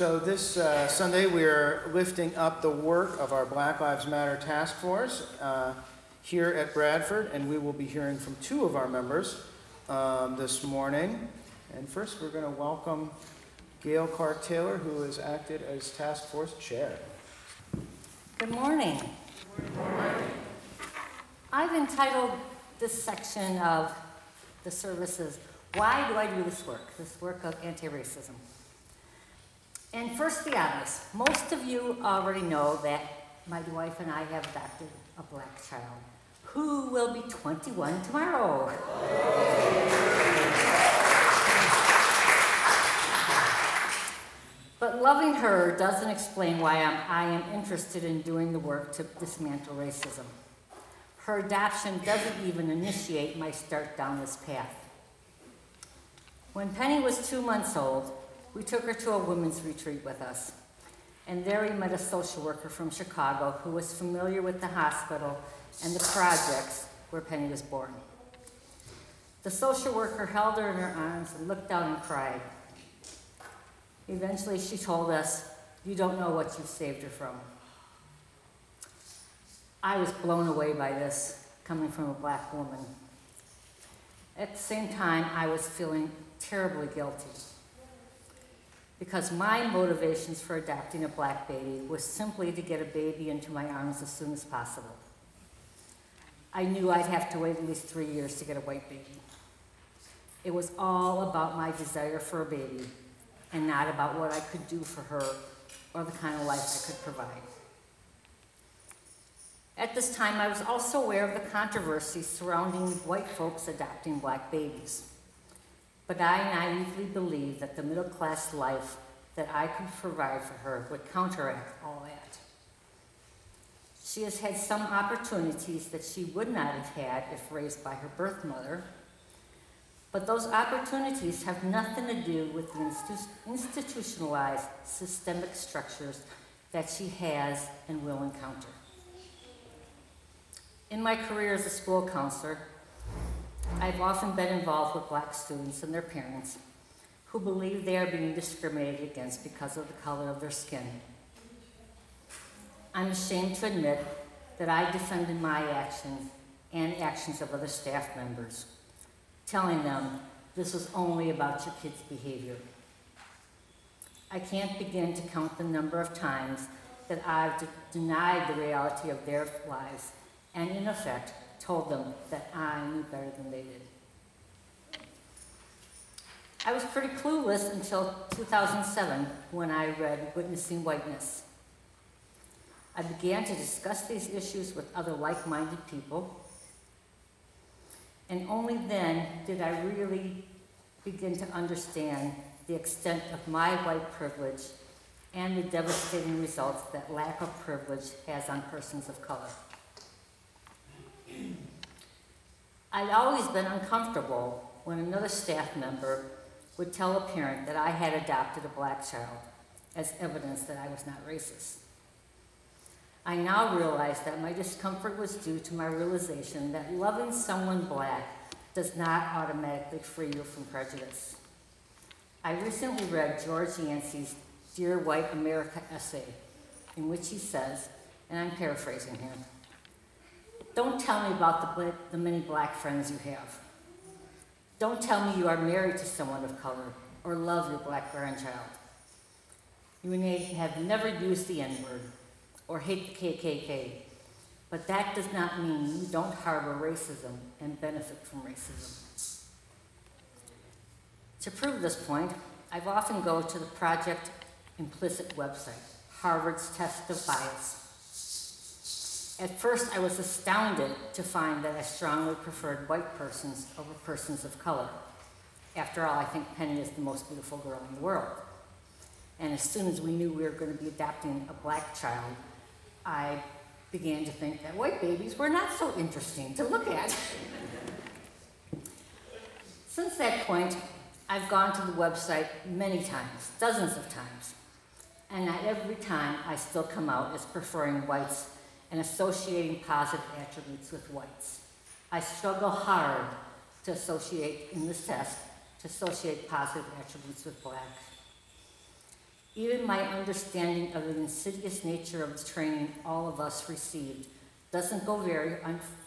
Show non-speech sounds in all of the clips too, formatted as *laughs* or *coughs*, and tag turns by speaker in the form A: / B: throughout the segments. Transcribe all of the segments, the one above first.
A: So this uh, Sunday, we are lifting up the work of our Black Lives Matter Task Force uh, here at Bradford, and we will be hearing from two of our members um, this morning. And first, we're going to welcome Gail Clark Taylor, who has acted as Task Force Chair.
B: Good morning. I've entitled this section of the services, Why Do I Do This Work? This work of anti racism. And first, the obvious. Most of you already know that my wife and I have adopted a black child who will be 21 tomorrow. But loving her doesn't explain why I'm, I am interested in doing the work to dismantle racism. Her adoption doesn't even initiate my start down this path. When Penny was two months old, we took her to a women's retreat with us. And there we met a social worker from Chicago who was familiar with the hospital and the projects where Penny was born. The social worker held her in her arms and looked down and cried. Eventually, she told us, You don't know what you've saved her from. I was blown away by this, coming from a black woman. At the same time, I was feeling terribly guilty because my motivations for adopting a black baby was simply to get a baby into my arms as soon as possible. I knew I'd have to wait at least three years to get a white baby. It was all about my desire for a baby and not about what I could do for her or the kind of life I could provide. At this time, I was also aware of the controversy surrounding white folks adopting black babies. But I naively believed that the middle class life that I could provide for her would counteract all that. She has had some opportunities that she would not have had if raised by her birth mother, but those opportunities have nothing to do with the institutionalized systemic structures that she has and will encounter. In my career as a school counselor, I've often been involved with black students and their parents who believe they are being discriminated against because of the color of their skin. I'm ashamed to admit that I defended my actions and actions of other staff members, telling them this was only about your kids' behavior. I can't begin to count the number of times that I've de- denied the reality of their lives and, in effect, told them that I knew better than they did. I was pretty clueless until 2007 when I read Witnessing Whiteness. I began to discuss these issues with other like minded people, and only then did I really begin to understand the extent of my white privilege and the devastating results that lack of privilege has on persons of color. I'd always been uncomfortable when another staff member would tell a parent that I had adopted a black child as evidence that I was not racist. I now realize that my discomfort was due to my realization that loving someone black does not automatically free you from prejudice. I recently read George Yancy's Dear White America essay, in which he says, and I'm paraphrasing him, don't tell me about the, the many black friends you have. Don't tell me you are married to someone of color or love your black grandchild. You may have never used the N word or hate the KKK, but that does not mean you don't harbor racism and benefit from racism. To prove this point, I've often go to the Project Implicit website, Harvard's test of bias. At first, I was astounded to find that I strongly preferred white persons over persons of color. After all, I think Penny is the most beautiful girl in the world. And as soon as we knew we were going to be adopting a black child, I began to think that white babies were not so interesting to look at. Since that point, I've gone to the website many times, dozens of times, and not every time I still come out as preferring whites and associating positive attributes with whites. I struggle hard to associate in this test, to associate positive attributes with black. Even my understanding of the insidious nature of the training all of us received doesn't go very,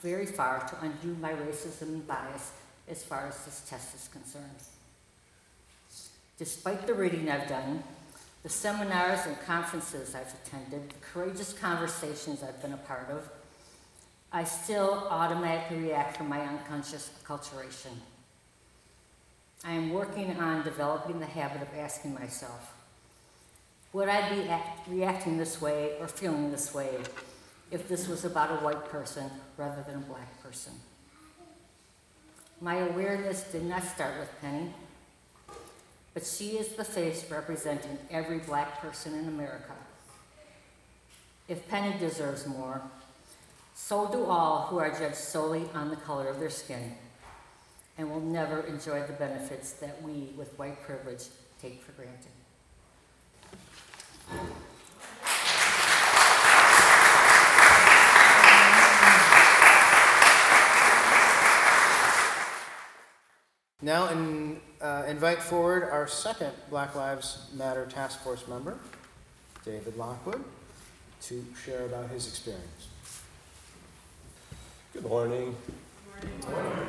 B: very far to undo my racism and bias as far as this test is concerned. Despite the reading I've done, the seminars and conferences I've attended, the courageous conversations I've been a part of, I still automatically react from my unconscious acculturation. I am working on developing the habit of asking myself, would I be act- reacting this way or feeling this way if this was about a white person rather than a black person? My awareness did not start with Penny, but she is the face representing every black person in America. If Penny deserves more, so do all who are judged solely on the color of their skin and will never enjoy the benefits that we with white privilege take for granted.
A: Now in, uh, invite forward our second Black Lives Matter Task Force member, David Lockwood, to share about his experience.
C: Good morning. Good morning.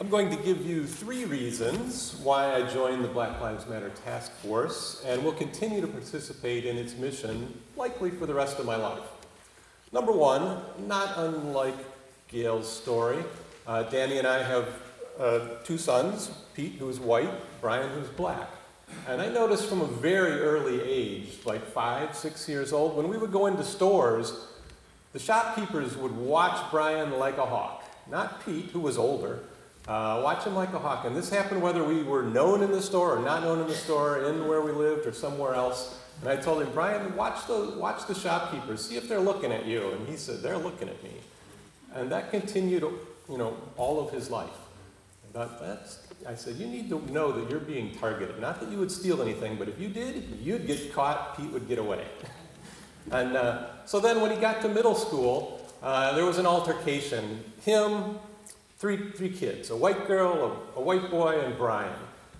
C: I'm going to give you three reasons why I joined the Black Lives Matter Task Force and will continue to participate in its mission likely for the rest of my life. Number one, not unlike Gail's story, uh, Danny and I have uh, two sons, Pete, who is white, Brian, who's black. And I noticed from a very early age, like five, six years old, when we would go into stores, the shopkeepers would watch Brian like a hawk. Not Pete, who was older, uh, watch him like a hawk. And this happened whether we were known in the store or not known in the store, in where we lived or somewhere else. And I told him, Brian, watch the, watch the shopkeepers, see if they're looking at you. And he said, they're looking at me. And that continued, you know, all of his life. That's, I said, you need to know that you're being targeted. Not that you would steal anything, but if you did, you'd get caught, Pete would get away. *laughs* And uh, so then when he got to middle school, uh, there was an altercation. Him, three, three kids, a white girl, a, a white boy, and Brian.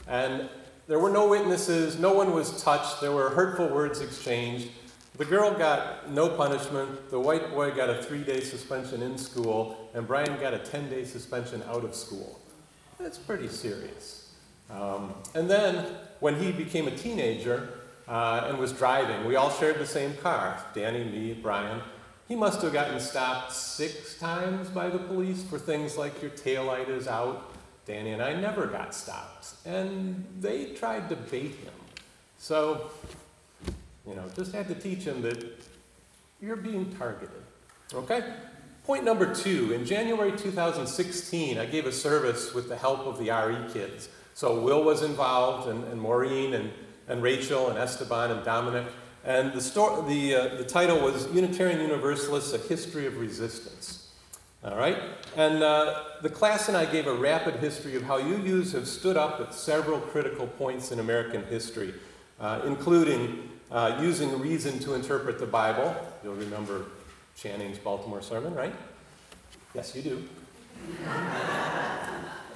C: And there were no witnesses, no one was touched, there were hurtful words exchanged. The girl got no punishment, the white boy got a three day suspension in school, and Brian got a 10 day suspension out of school. That's pretty serious. Um, and then when he became a teenager, uh, and was driving. We all shared the same car Danny, me, Brian. He must have gotten stopped six times by the police for things like your taillight is out. Danny and I never got stopped. And they tried to bait him. So, you know, just had to teach him that you're being targeted. Okay? Point number two in January 2016, I gave a service with the help of the RE kids. So, Will was involved, and, and Maureen, and and Rachel and Esteban and Dominic. And the, sto- the, uh, the title was Unitarian Universalists, A History of Resistance. All right? And uh, the class and I gave a rapid history of how UUs have stood up at several critical points in American history, uh, including uh, using reason to interpret the Bible. You'll remember Channing's Baltimore sermon, right? Yes, you do *laughs*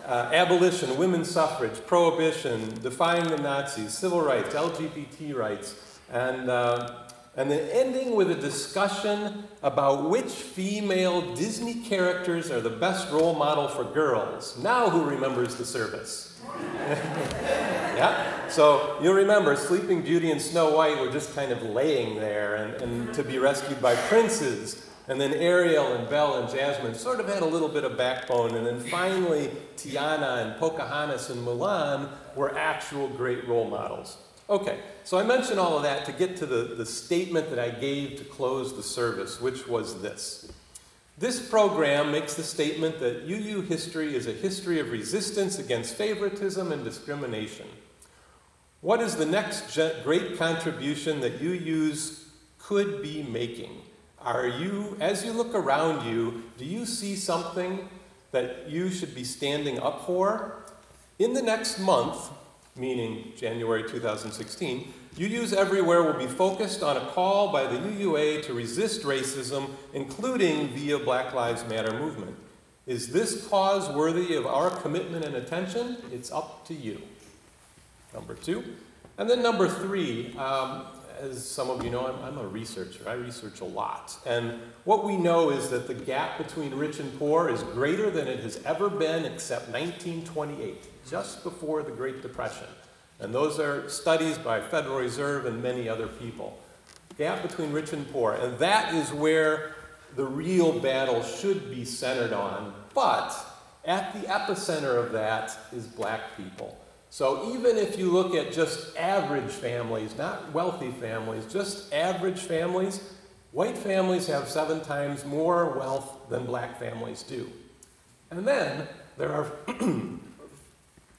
C: uh, abolition, women's suffrage, prohibition, defying the Nazis, civil rights, LGBT rights, and, uh, and then ending with a discussion about which female Disney characters are the best role model for girls. Now, who remembers the service? *laughs* yeah? So you'll remember Sleeping Beauty and Snow White were just kind of laying there and, and to be rescued by princes. And then Ariel and Belle and Jasmine sort of had a little bit of backbone. And then finally, Tiana and Pocahontas and Mulan were actual great role models. Okay, so I mentioned all of that to get to the, the statement that I gave to close the service, which was this. This program makes the statement that UU history is a history of resistance against favoritism and discrimination. What is the next great contribution that UUs could be making? Are you, as you look around you, do you see something that you should be standing up for? In the next month, meaning January 2016, UUs everywhere will be focused on a call by the UUA to resist racism, including via Black Lives Matter movement. Is this cause worthy of our commitment and attention? It's up to you. Number two, And then number three, um, as some of you know, I'm, I'm a researcher. I research a lot. And what we know is that the gap between rich and poor is greater than it has ever been except 1928, just before the Great Depression. And those are studies by Federal Reserve and many other people. Gap between rich and poor. And that is where the real battle should be centered on. But at the epicenter of that is black people. So even if you look at just average families, not wealthy families, just average families, white families have seven times more wealth than black families do. And then there are *clears throat*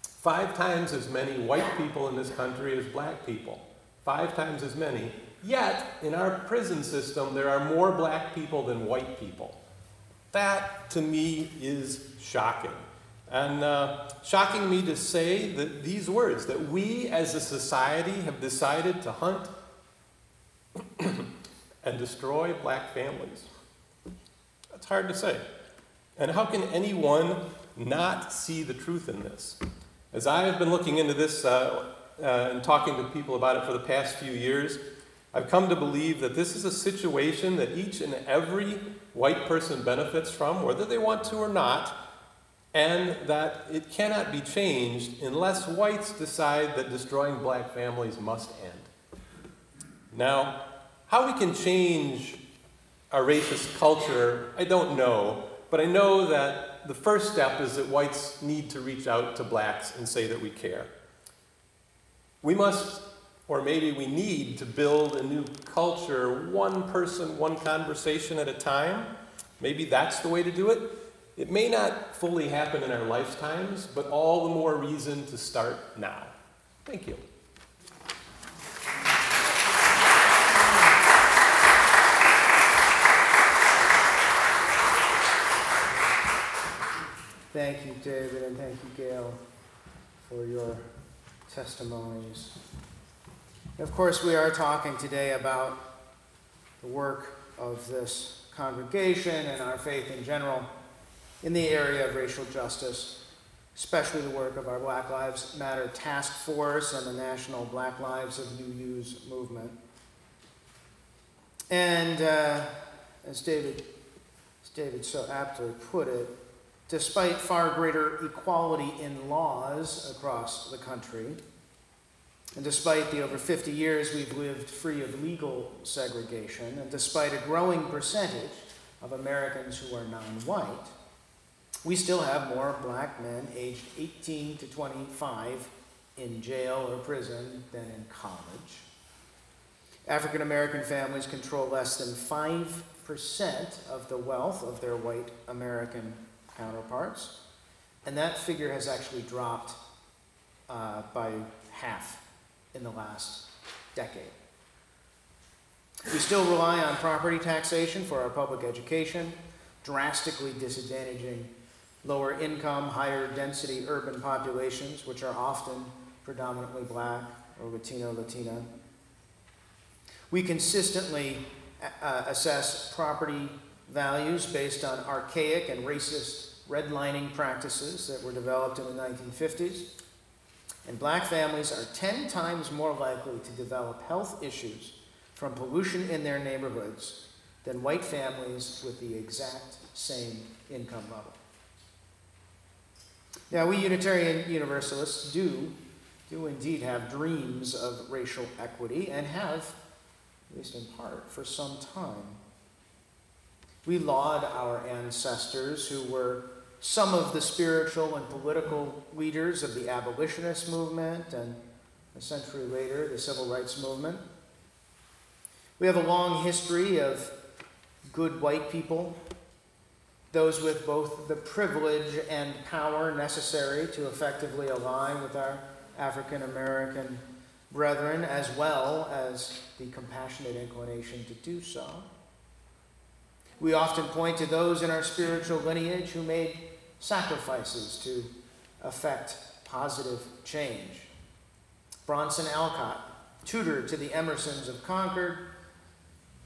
C: five times as many white people in this country as black people. Five times as many. Yet, in our prison system, there are more black people than white people. That, to me, is shocking. And uh, shocking me to say that these words that we as a society have decided to hunt *coughs* and destroy black families. That's hard to say. And how can anyone not see the truth in this? As I have been looking into this uh, uh, and talking to people about it for the past few years, I've come to believe that this is a situation that each and every white person benefits from, whether they want to or not and that it cannot be changed unless whites decide that destroying black families must end. Now, how we can change our racist culture, I don't know, but I know that the first step is that whites need to reach out to blacks and say that we care. We must, or maybe we need, to build a new culture, one person, one conversation at a time. Maybe that's the way to do it. It may not fully happen in our lifetimes, but all the more reason to start now. Thank you.
A: Thank you, David, and thank you, Gail, for your testimonies. Of course, we are talking today about the work of this congregation and our faith in general in the area of racial justice, especially the work of our Black Lives Matter Task Force and the National Black Lives of UU's movement. And uh, as David, as David so aptly put it, despite far greater equality in laws across the country, and despite the over 50 years we've lived free of legal segregation, and despite a growing percentage of Americans who are non white, we still have more black men aged 18 to 25 in jail or prison than in college. African American families control less than 5% of the wealth of their white American counterparts, and that figure has actually dropped uh, by half in the last decade. We still rely on property taxation for our public education, drastically disadvantaging lower income, higher density urban populations, which are often predominantly black or Latino, Latina. We consistently uh, assess property values based on archaic and racist redlining practices that were developed in the 1950s. And black families are 10 times more likely to develop health issues from pollution in their neighborhoods than white families with the exact same income level. Now, we Unitarian Universalists do, do indeed have dreams of racial equity and have, at least in part, for some time. We laud our ancestors who were some of the spiritual and political leaders of the abolitionist movement and a century later, the civil rights movement. We have a long history of good white people those with both the privilege and power necessary to effectively align with our African American brethren, as well as the compassionate inclination to do so. We often point to those in our spiritual lineage who made sacrifices to effect positive change. Bronson Alcott, tutor to the Emersons of Concord,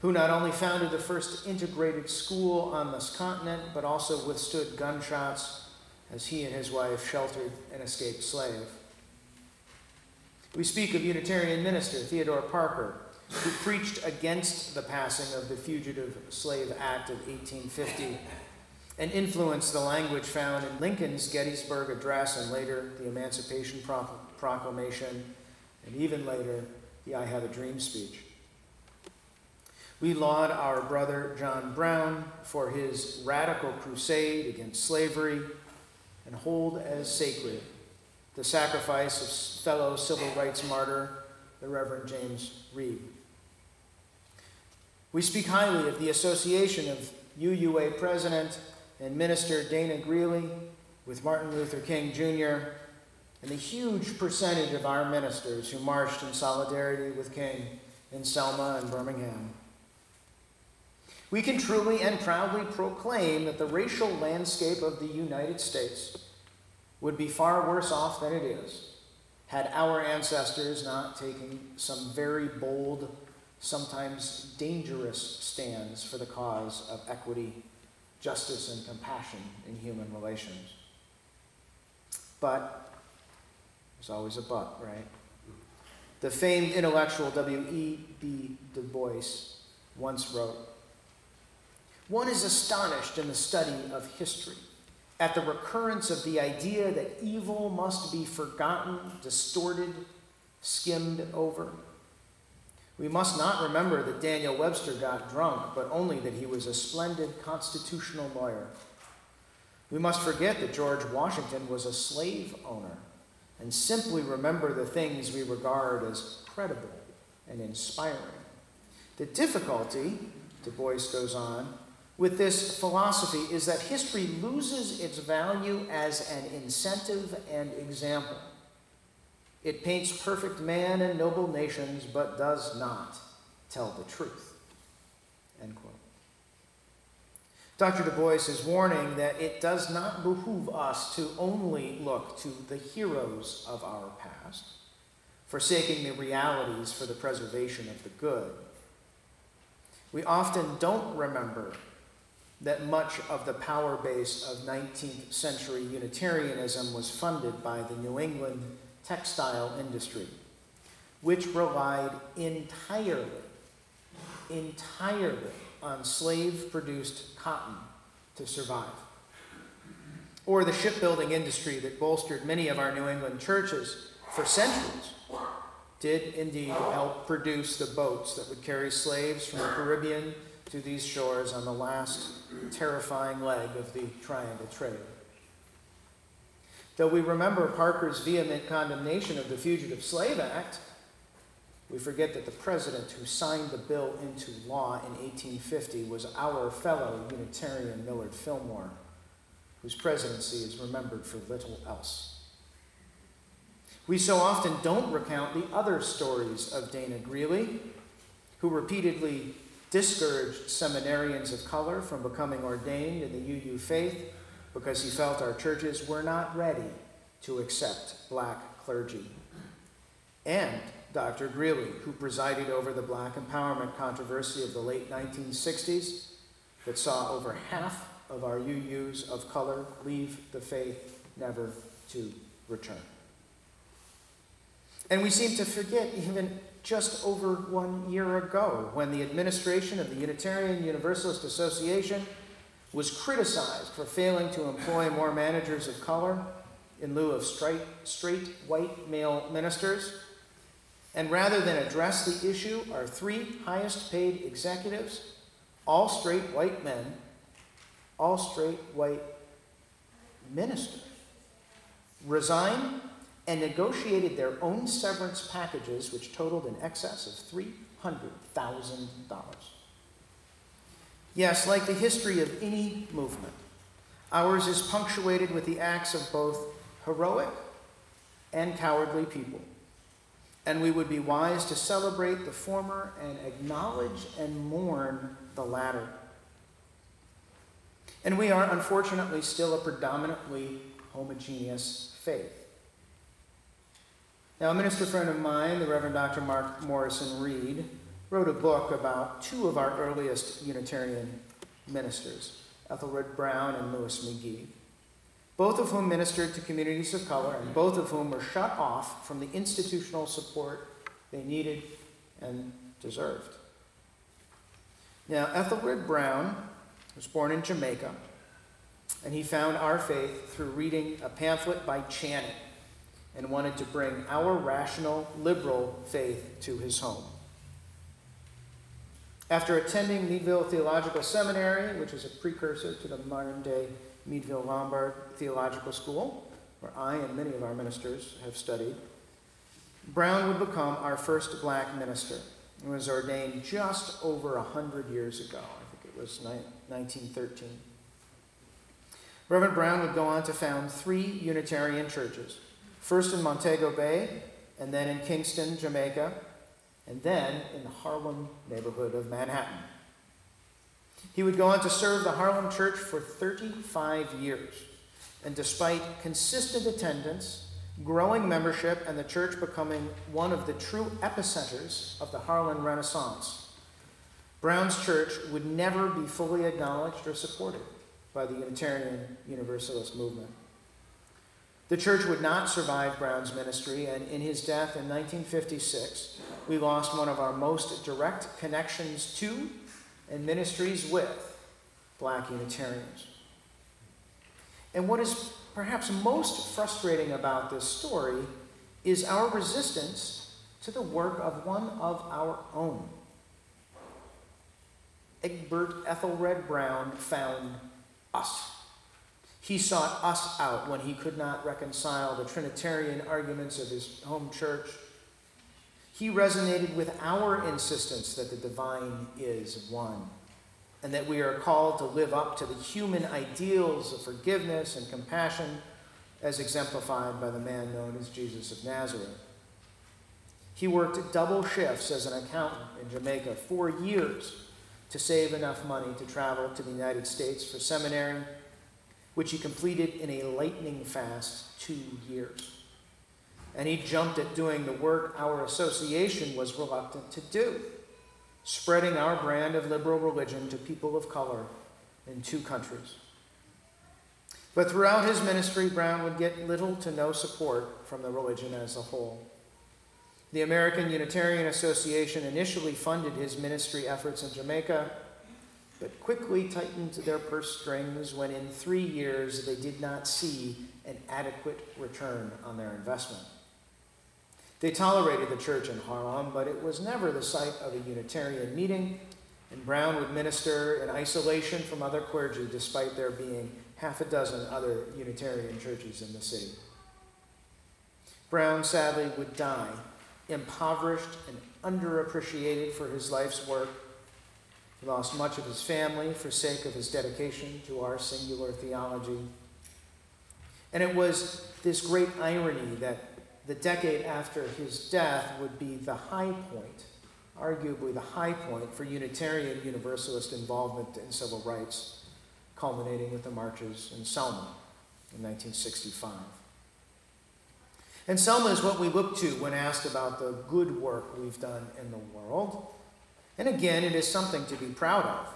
A: who not only founded the first integrated school on this continent, but also withstood gunshots as he and his wife sheltered an escaped slave. We speak of Unitarian minister Theodore Parker, who preached against the passing of the Fugitive Slave Act of 1850 and influenced the language found in Lincoln's Gettysburg Address and later the Emancipation Proclamation and even later the I Have a Dream speech. We laud our brother John Brown for his radical crusade against slavery and hold as sacred the sacrifice of fellow civil rights martyr, the Reverend James Reeb. We speak highly of the association of UUA President and Minister Dana Greeley with Martin Luther King Jr. and the huge percentage of our ministers who marched in solidarity with King in Selma and Birmingham. We can truly and proudly proclaim that the racial landscape of the United States would be far worse off than it is had our ancestors not taken some very bold, sometimes dangerous stands for the cause of equity, justice, and compassion in human relations. But there's always a but, right? The famed intellectual W.E.B. Du Bois once wrote One is astonished in the study of history at the recurrence of the idea that evil must be forgotten, distorted, skimmed over. We must not remember that Daniel Webster got drunk, but only that he was a splendid constitutional lawyer. We must forget that George Washington was a slave owner and simply remember the things we regard as credible and inspiring. The difficulty, Du Bois goes on, with this philosophy is that history loses its value as an incentive and example. It paints perfect man and noble nations, but does not tell the truth. End quote. Dr. Du Bois is warning that it does not behoove us to only look to the heroes of our past, forsaking the realities for the preservation of the good. We often don't remember that much of the power base of 19th century Unitarianism was funded by the New England textile industry, which relied entirely, entirely on slave produced cotton to survive. Or the shipbuilding industry that bolstered many of our New England churches for centuries did indeed help produce the boats that would carry slaves from the Caribbean to these shores on the last terrifying leg of the triangle trade. Though we remember Parker's vehement condemnation of the Fugitive Slave Act, we forget that the president who signed the bill into law in 1850 was our fellow Unitarian Millard Fillmore, whose presidency is remembered for little else. We so often don't recount the other stories of Dana Greeley, who repeatedly discouraged seminarians of color from becoming ordained in the UU faith because he felt our churches were not ready to accept black clergy. And Dr. Greeley, who presided over the black empowerment controversy of the late 1960s that saw over half of our UUs of color leave the faith never to return. And we seem to forget even just over one year ago when the administration of the Unitarian Universalist Association was criticized for failing to employ more managers of color in lieu of straight, straight white male ministers. And rather than address the issue, our three highest paid executives, all straight white men, all straight white ministers, resigned and negotiated their own severance packages, which totaled in excess of $300,000. Yes, like the history of any movement, ours is punctuated with the acts of both heroic and cowardly people. And we would be wise to celebrate the former and acknowledge and mourn the latter. And we are unfortunately still a predominantly homogeneous faith. Now, a minister friend of mine, the Reverend Dr. Mark Morrison Reed, wrote a book about two of our earliest Unitarian ministers, Ethelred Brown and Lewis McGee. both of whom ministered to communities of color, and both of whom were shut off from the institutional support they needed and deserved. Now, Ethelred Brown was born in Jamaica, and he found our faith through reading a pamphlet by Channing and wanted to bring our rational, liberal faith to his home. After attending Meadville Theological Seminary, which is a precursor to the modern day Meadville Lombard Theological School, where I and many of our ministers have studied, Brown would become our first black minister He was ordained just over a hundred years ago. I think it was 1913. Reverend Brown would go on to found three Unitarian churches first in Montego Bay, and then in Kingston, Jamaica, and then in the Harlem neighborhood of Manhattan. He would go on to serve the Harlem church for 35 years, and despite consistent attendance, growing membership, and the church becoming one of the true epicenters of the Harlem Renaissance, Brown's church would never be fully acknowledged or supported by the Unitarian Universalist movement. The church would not survive Brown's ministry, and in his death in 1956, we lost one of our most direct connections to and ministries with black Unitarians. And what is perhaps most frustrating about this story is our resistance to the work of one of our own. Egbert Ethelred Brown found us. He sought us out when he could not reconcile the Trinitarian arguments of his home church. He resonated with our insistence that the divine is one and that we are called to live up to the human ideals of forgiveness and compassion as exemplified by the man known as Jesus of Nazareth. He worked double shifts as an accountant in Jamaica for years to save enough money to travel to the United States for seminary, which he completed in a lightning fast two years. And he jumped at doing the work our association was reluctant to do spreading our brand of liberal religion to people of color in two countries. But throughout his ministry, Brown would get little to no support from the religion as a whole. The American Unitarian Association initially funded his ministry efforts in Jamaica, but quickly tightened their purse strings when in three years they did not see an adequate return on their investment. They tolerated the church in Harlem, but it was never the site of a Unitarian meeting, and Brown would minister in isolation from other clergy despite there being half a dozen other Unitarian churches in the city. Brown sadly would die, impoverished and underappreciated for his life's work. He lost much of his family for sake of his dedication to our singular theology. And it was this great irony that the decade after his death would be the high point, arguably the high point for Unitarian Universalist involvement in civil rights, culminating with the marches in Selma in 1965. And Selma is what we look to when asked about the good work we've done in the world. And again, it is something to be proud of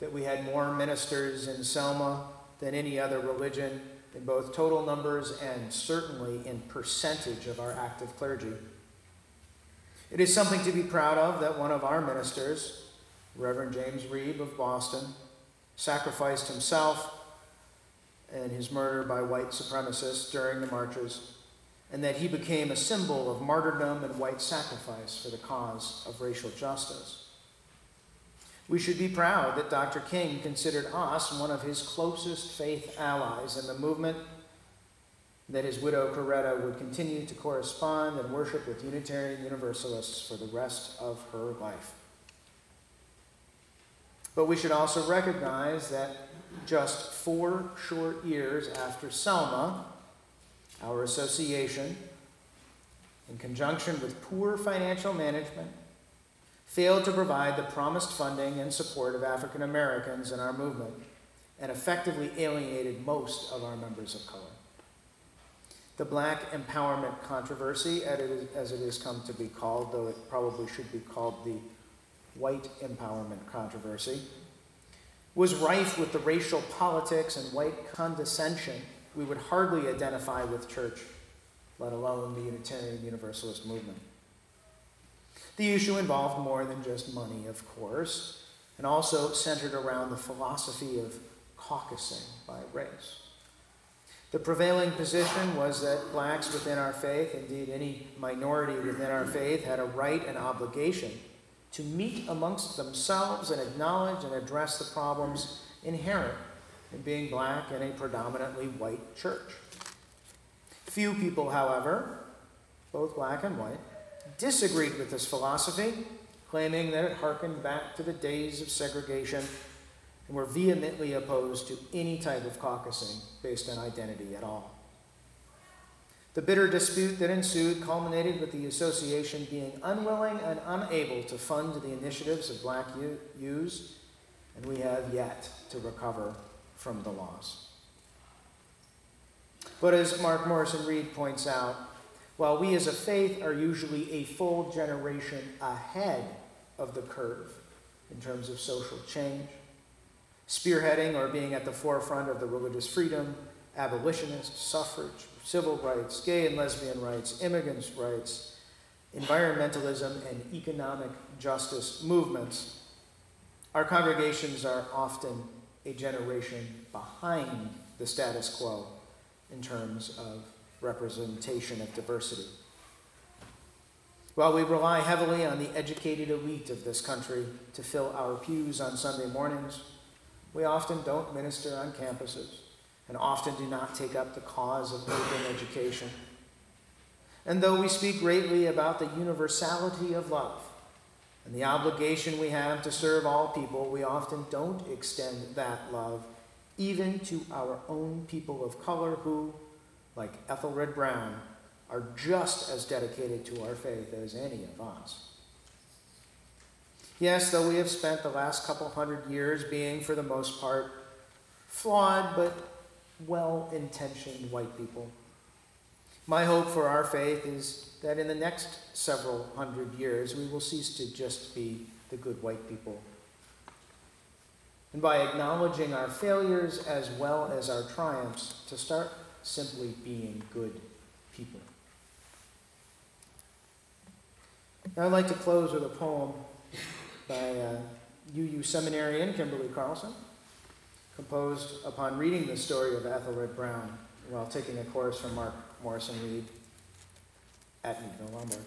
A: that we had more ministers in Selma than any other religion in both total numbers and certainly in percentage of our active clergy. It is something to be proud of that one of our ministers, Reverend James Reeb of Boston, sacrificed himself and his murder by white supremacists during the marches, and that he became a symbol of martyrdom and white sacrifice for the cause of racial justice. We should be proud that Dr. King considered us one of his closest faith allies in the movement, that his widow Coretta would continue to correspond and worship with Unitarian Universalists for the rest of her life. But we should also recognize that just four short years after Selma, our association, in conjunction with poor financial management, failed to provide the promised funding and support of African Americans in our movement and effectively alienated most of our members of color. The black empowerment controversy, as it has come to be called, though it probably should be called the white empowerment controversy, was rife with the racial politics and white condescension we would hardly identify with church, let alone the Unitarian Universalist movement. The issue involved more than just money, of course, and also centered around the philosophy of caucusing by race. The prevailing position was that blacks within our faith, indeed any minority within our faith, had a right and obligation to meet amongst themselves and acknowledge and address the problems inherent in being black in a predominantly white church. Few people, however, both black and white, disagreed with this philosophy, claiming that it harkened back to the days of segregation and were vehemently opposed to any type of caucusing based on identity at all. The bitter dispute that ensued culminated with the association being unwilling and unable to fund the initiatives of black youths, and we have yet to recover from the laws. But as Mark Morrison Reed points out, while we as a faith are usually a full generation ahead of the curve in terms of social change, spearheading or being at the forefront of the religious freedom, abolitionist, suffrage, civil rights, gay and lesbian rights, immigrants' rights, environmentalism, and economic justice movements, our congregations are often a generation behind the status quo in terms of representation of diversity. While we rely heavily on the educated elite of this country to fill our pews on Sunday mornings, we often don't minister on campuses and often do not take up the cause of open education. And though we speak greatly about the universality of love and the obligation we have to serve all people, we often don't extend that love even to our own people of color who, like Ethelred Brown, are just as dedicated to our faith as any of us. Yes, though we have spent the last couple hundred years being, for the most part, flawed but well intentioned white people, my hope for our faith is that in the next several hundred years we will cease to just be the good white people. And by acknowledging our failures as well as our triumphs, to start simply being good people. Now I'd like to close with a poem by uh, UU seminarian Kimberly Carlson, composed upon reading the story of Ethelred Brown while taking a course from Mark Morrison Reed at Meadville Lombard.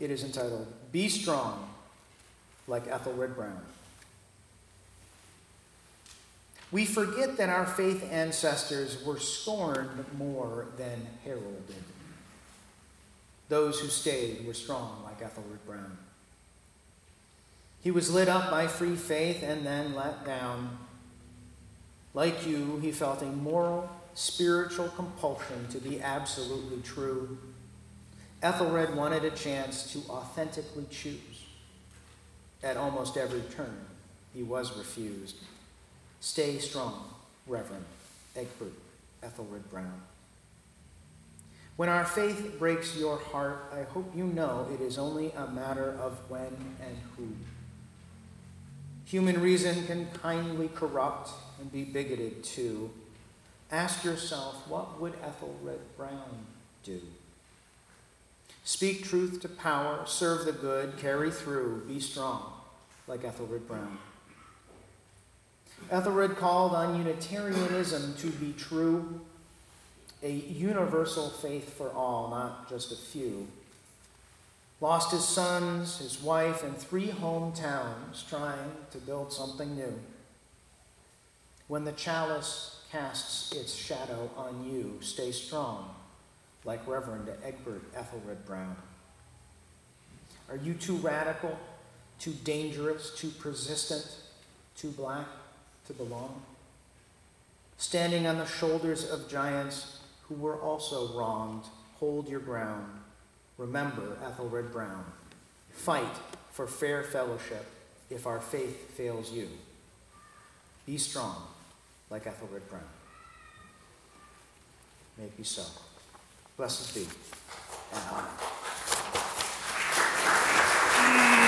A: It is entitled, Be Strong Like Ethelred Brown. We forget that our faith ancestors were scorned more than heralded. Those who stayed were strong like Ethelred Brown. He was lit up by free faith and then let down. Like you, he felt a moral, spiritual compulsion to be absolutely true. Ethelred wanted a chance to authentically choose. At almost every turn, he was refused. Stay strong, Reverend Egbert Ethelred Brown. When our faith breaks your heart, I hope you know it is only a matter of when and who. Human reason can kindly corrupt and be bigoted too. Ask yourself, what would Ethelred Brown do? Speak truth to power, serve the good, carry through, be strong, like Ethelred Brown. Ethelred called on Unitarianism to be true, a universal faith for all, not just a few lost his sons, his wife, and three hometowns trying to build something new. When the chalice casts its shadow on you, stay strong, like Reverend Egbert Ethelred Brown. Are you too radical, too dangerous, too persistent, too black to belong? Standing on the shoulders of giants who were also wronged, hold your ground Remember Ethelred Brown. Fight for fair fellowship if our faith fails you. Be strong like Ethelred Brown. May it be so. Blessed be and amen.